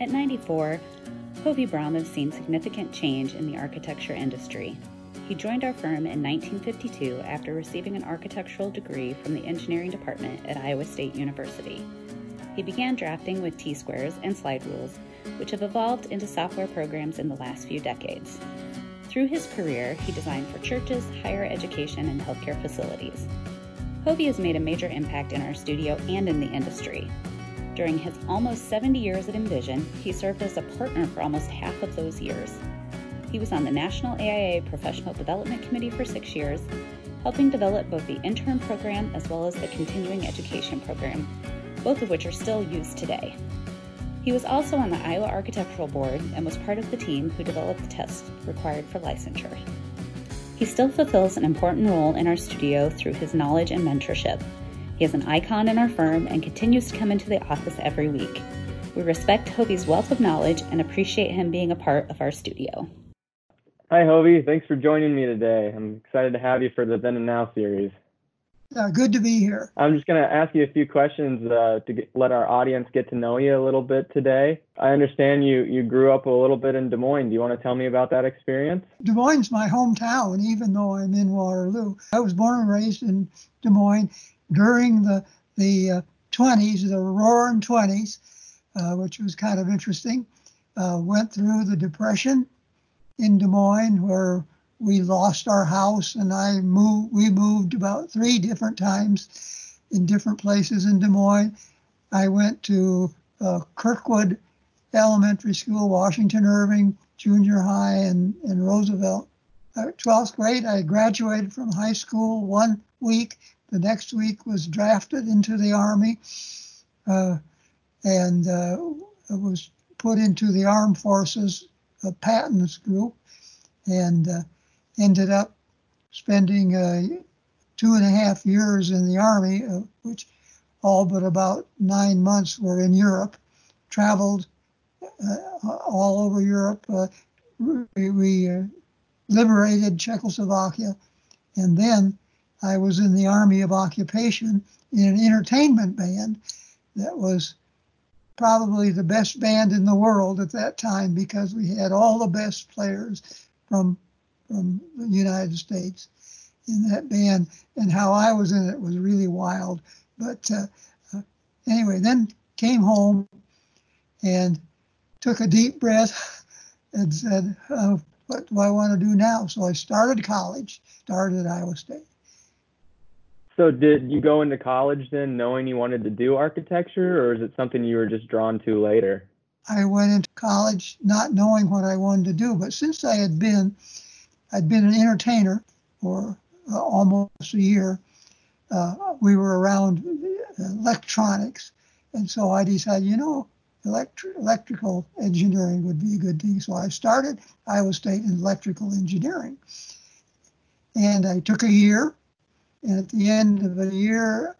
At 94, Hovey Brom has seen significant change in the architecture industry. He joined our firm in 1952 after receiving an architectural degree from the engineering department at Iowa State University. He began drafting with T squares and slide rules, which have evolved into software programs in the last few decades. Through his career, he designed for churches, higher education, and healthcare facilities. Hovey has made a major impact in our studio and in the industry. During his almost 70 years at INVISION, he served as a partner for almost half of those years. He was on the National AIA Professional Development Committee for six years, helping develop both the intern program as well as the continuing education program, both of which are still used today. He was also on the Iowa Architectural Board and was part of the team who developed the tests required for licensure. He still fulfills an important role in our studio through his knowledge and mentorship. He is an icon in our firm and continues to come into the office every week. We respect Hovey's wealth of knowledge and appreciate him being a part of our studio. Hi, Hovey. Thanks for joining me today. I'm excited to have you for the Then and Now series. Uh, good to be here. I'm just going to ask you a few questions uh, to get, let our audience get to know you a little bit today. I understand you you grew up a little bit in Des Moines. Do you want to tell me about that experience? Des Moines is my hometown, even though I'm in Waterloo. I was born and raised in Des Moines during the the uh, 20s, the roaring 20s, uh, which was kind of interesting. Uh, went through the Depression in Des Moines, where we lost our house, and I moved. We moved about three different times in different places in Des Moines. I went to uh, Kirkwood Elementary School, Washington Irving Junior High, and, and Roosevelt. Uh, 12th grade, I graduated from high school one week the next week was drafted into the Army uh, and uh, was put into the Armed Forces uh, Patton's group and uh, ended up spending uh, two and a half years in the Army, uh, which all but about nine months were in Europe, traveled all over Europe. we, we liberated Czechoslovakia and then I was in the Army of Occupation in an entertainment band that was probably the best band in the world at that time because we had all the best players from from the United States in that band, and how I was in it was really wild. But uh, uh, anyway, then came home and took a deep breath and said, uh, "What do I want to do now?" So I started college, started at Iowa State. So did you go into college then knowing you wanted to do architecture or is it something you were just drawn to later? I went into college not knowing what I wanted to do, but since I had been I'd been an entertainer for uh, almost a year, uh, we were around electronics. And so I decided, you know, electri- electrical engineering would be a good thing. So I started Iowa State in electrical engineering. And I took a year and at the end of a year,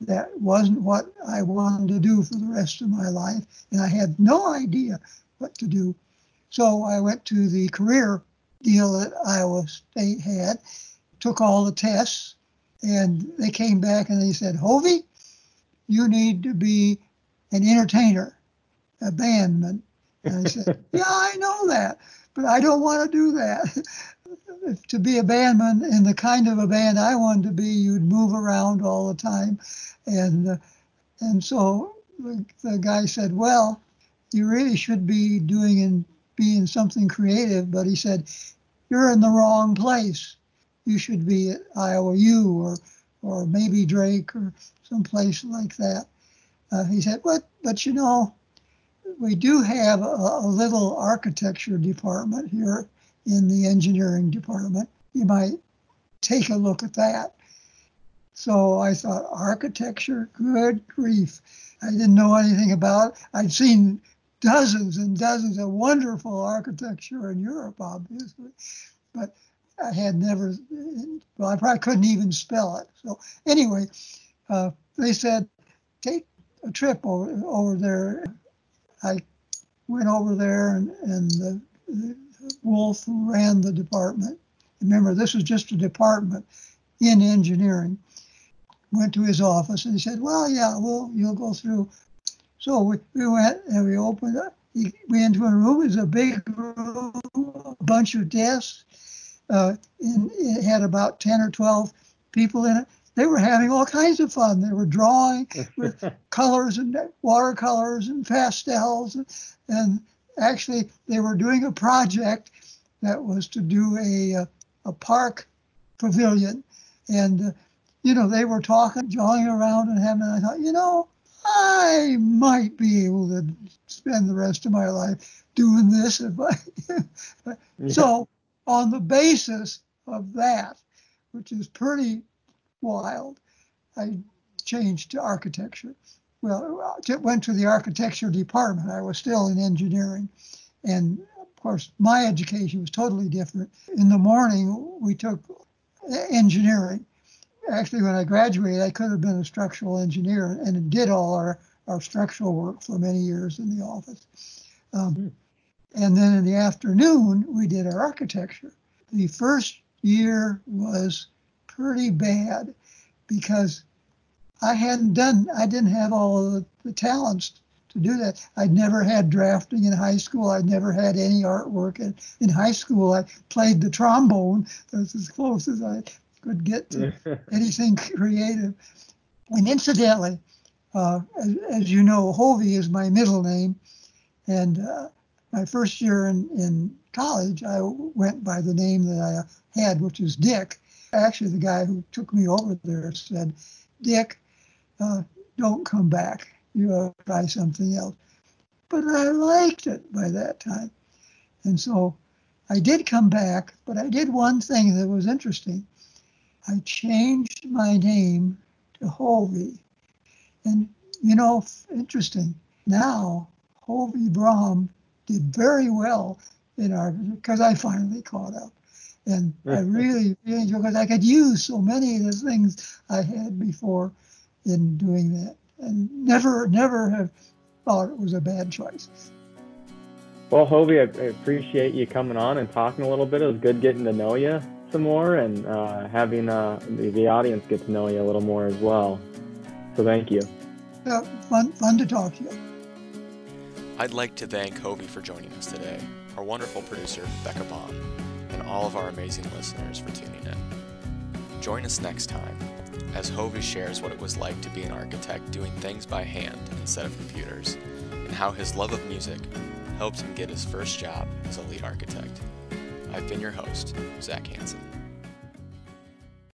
that wasn't what I wanted to do for the rest of my life. And I had no idea what to do. So I went to the career deal that Iowa State had, took all the tests, and they came back and they said, Hovey, you need to be an entertainer, a bandman. And I said, Yeah, I know that, but I don't want to do that. To be a bandman in the kind of a band I wanted to be, you'd move around all the time, and uh, and so the, the guy said, "Well, you really should be doing and being something creative," but he said, "You're in the wrong place. You should be at Iowa U or or maybe Drake or someplace like that." Uh, he said, "But but you know." We do have a, a little architecture department here in the engineering department. You might take a look at that. So I thought, architecture, good grief. I didn't know anything about it. I'd seen dozens and dozens of wonderful architecture in Europe, obviously, but I had never, well, I probably couldn't even spell it. So anyway, uh, they said, take a trip over, over there. I went over there and, and the, the Wolf, who ran the department. Remember, this was just a department in engineering. Went to his office and he said, "Well, yeah, well, you'll go through." So we, we went and we opened up. he went into a room. It was a big room, a bunch of desks. Uh, and it had about 10 or 12 people in it. They were having all kinds of fun. They were drawing with colors and watercolors and pastels. And, and actually, they were doing a project that was to do a, a park pavilion. And, uh, you know, they were talking, jawing around and having, I thought, you know, I might be able to spend the rest of my life doing this if I. yeah. So, on the basis of that, which is pretty wild, I changed to architecture. Well, I went to the architecture department. I was still in engineering. And of course, my education was totally different. In the morning, we took engineering actually, when I graduated, I could have been a structural engineer and did all our, our structural work for many years in the office. Um, mm. And then in the afternoon, we did our architecture. The first year was pretty bad because I hadn't done, I didn't have all the, the talents to do that. I'd never had drafting in high school. I'd never had any artwork. And in high school, I played the trombone. That's as close as I could get to anything creative. And incidentally, uh, as, as, you know, Hovey is my middle name. And uh, my first year in, in college, I went by the name that I had, which is Dick. Actually, the guy who took me over there said, Dick, uh, don't come back. You ought to try something else. But I liked it by that time. And so I did come back, but I did one thing that was interesting. I changed my name to Hovey. And, you know, interesting, now Hovey Brom did very well in our, because I finally caught up. And I really, really enjoyed because I could use so many of the things I had before in doing that. And never, never have thought it was a bad choice. Well, Hovey, I appreciate you coming on and talking a little bit. It was good getting to know you some more and uh, having uh, the, the, audience get to know you a little more as well. So thank you. Yeah, fun, fun to talk to you. I'd like to thank Hovey for joining us today, our wonderful producer, Becca Baum, and all of our amazing listeners for tuning in. Join us next time as Hovey shares what it was like to be an architect doing things by hand instead of computers, and how his love of music helped him get his first job as a lead architect. I've been your host, Zach Hanson.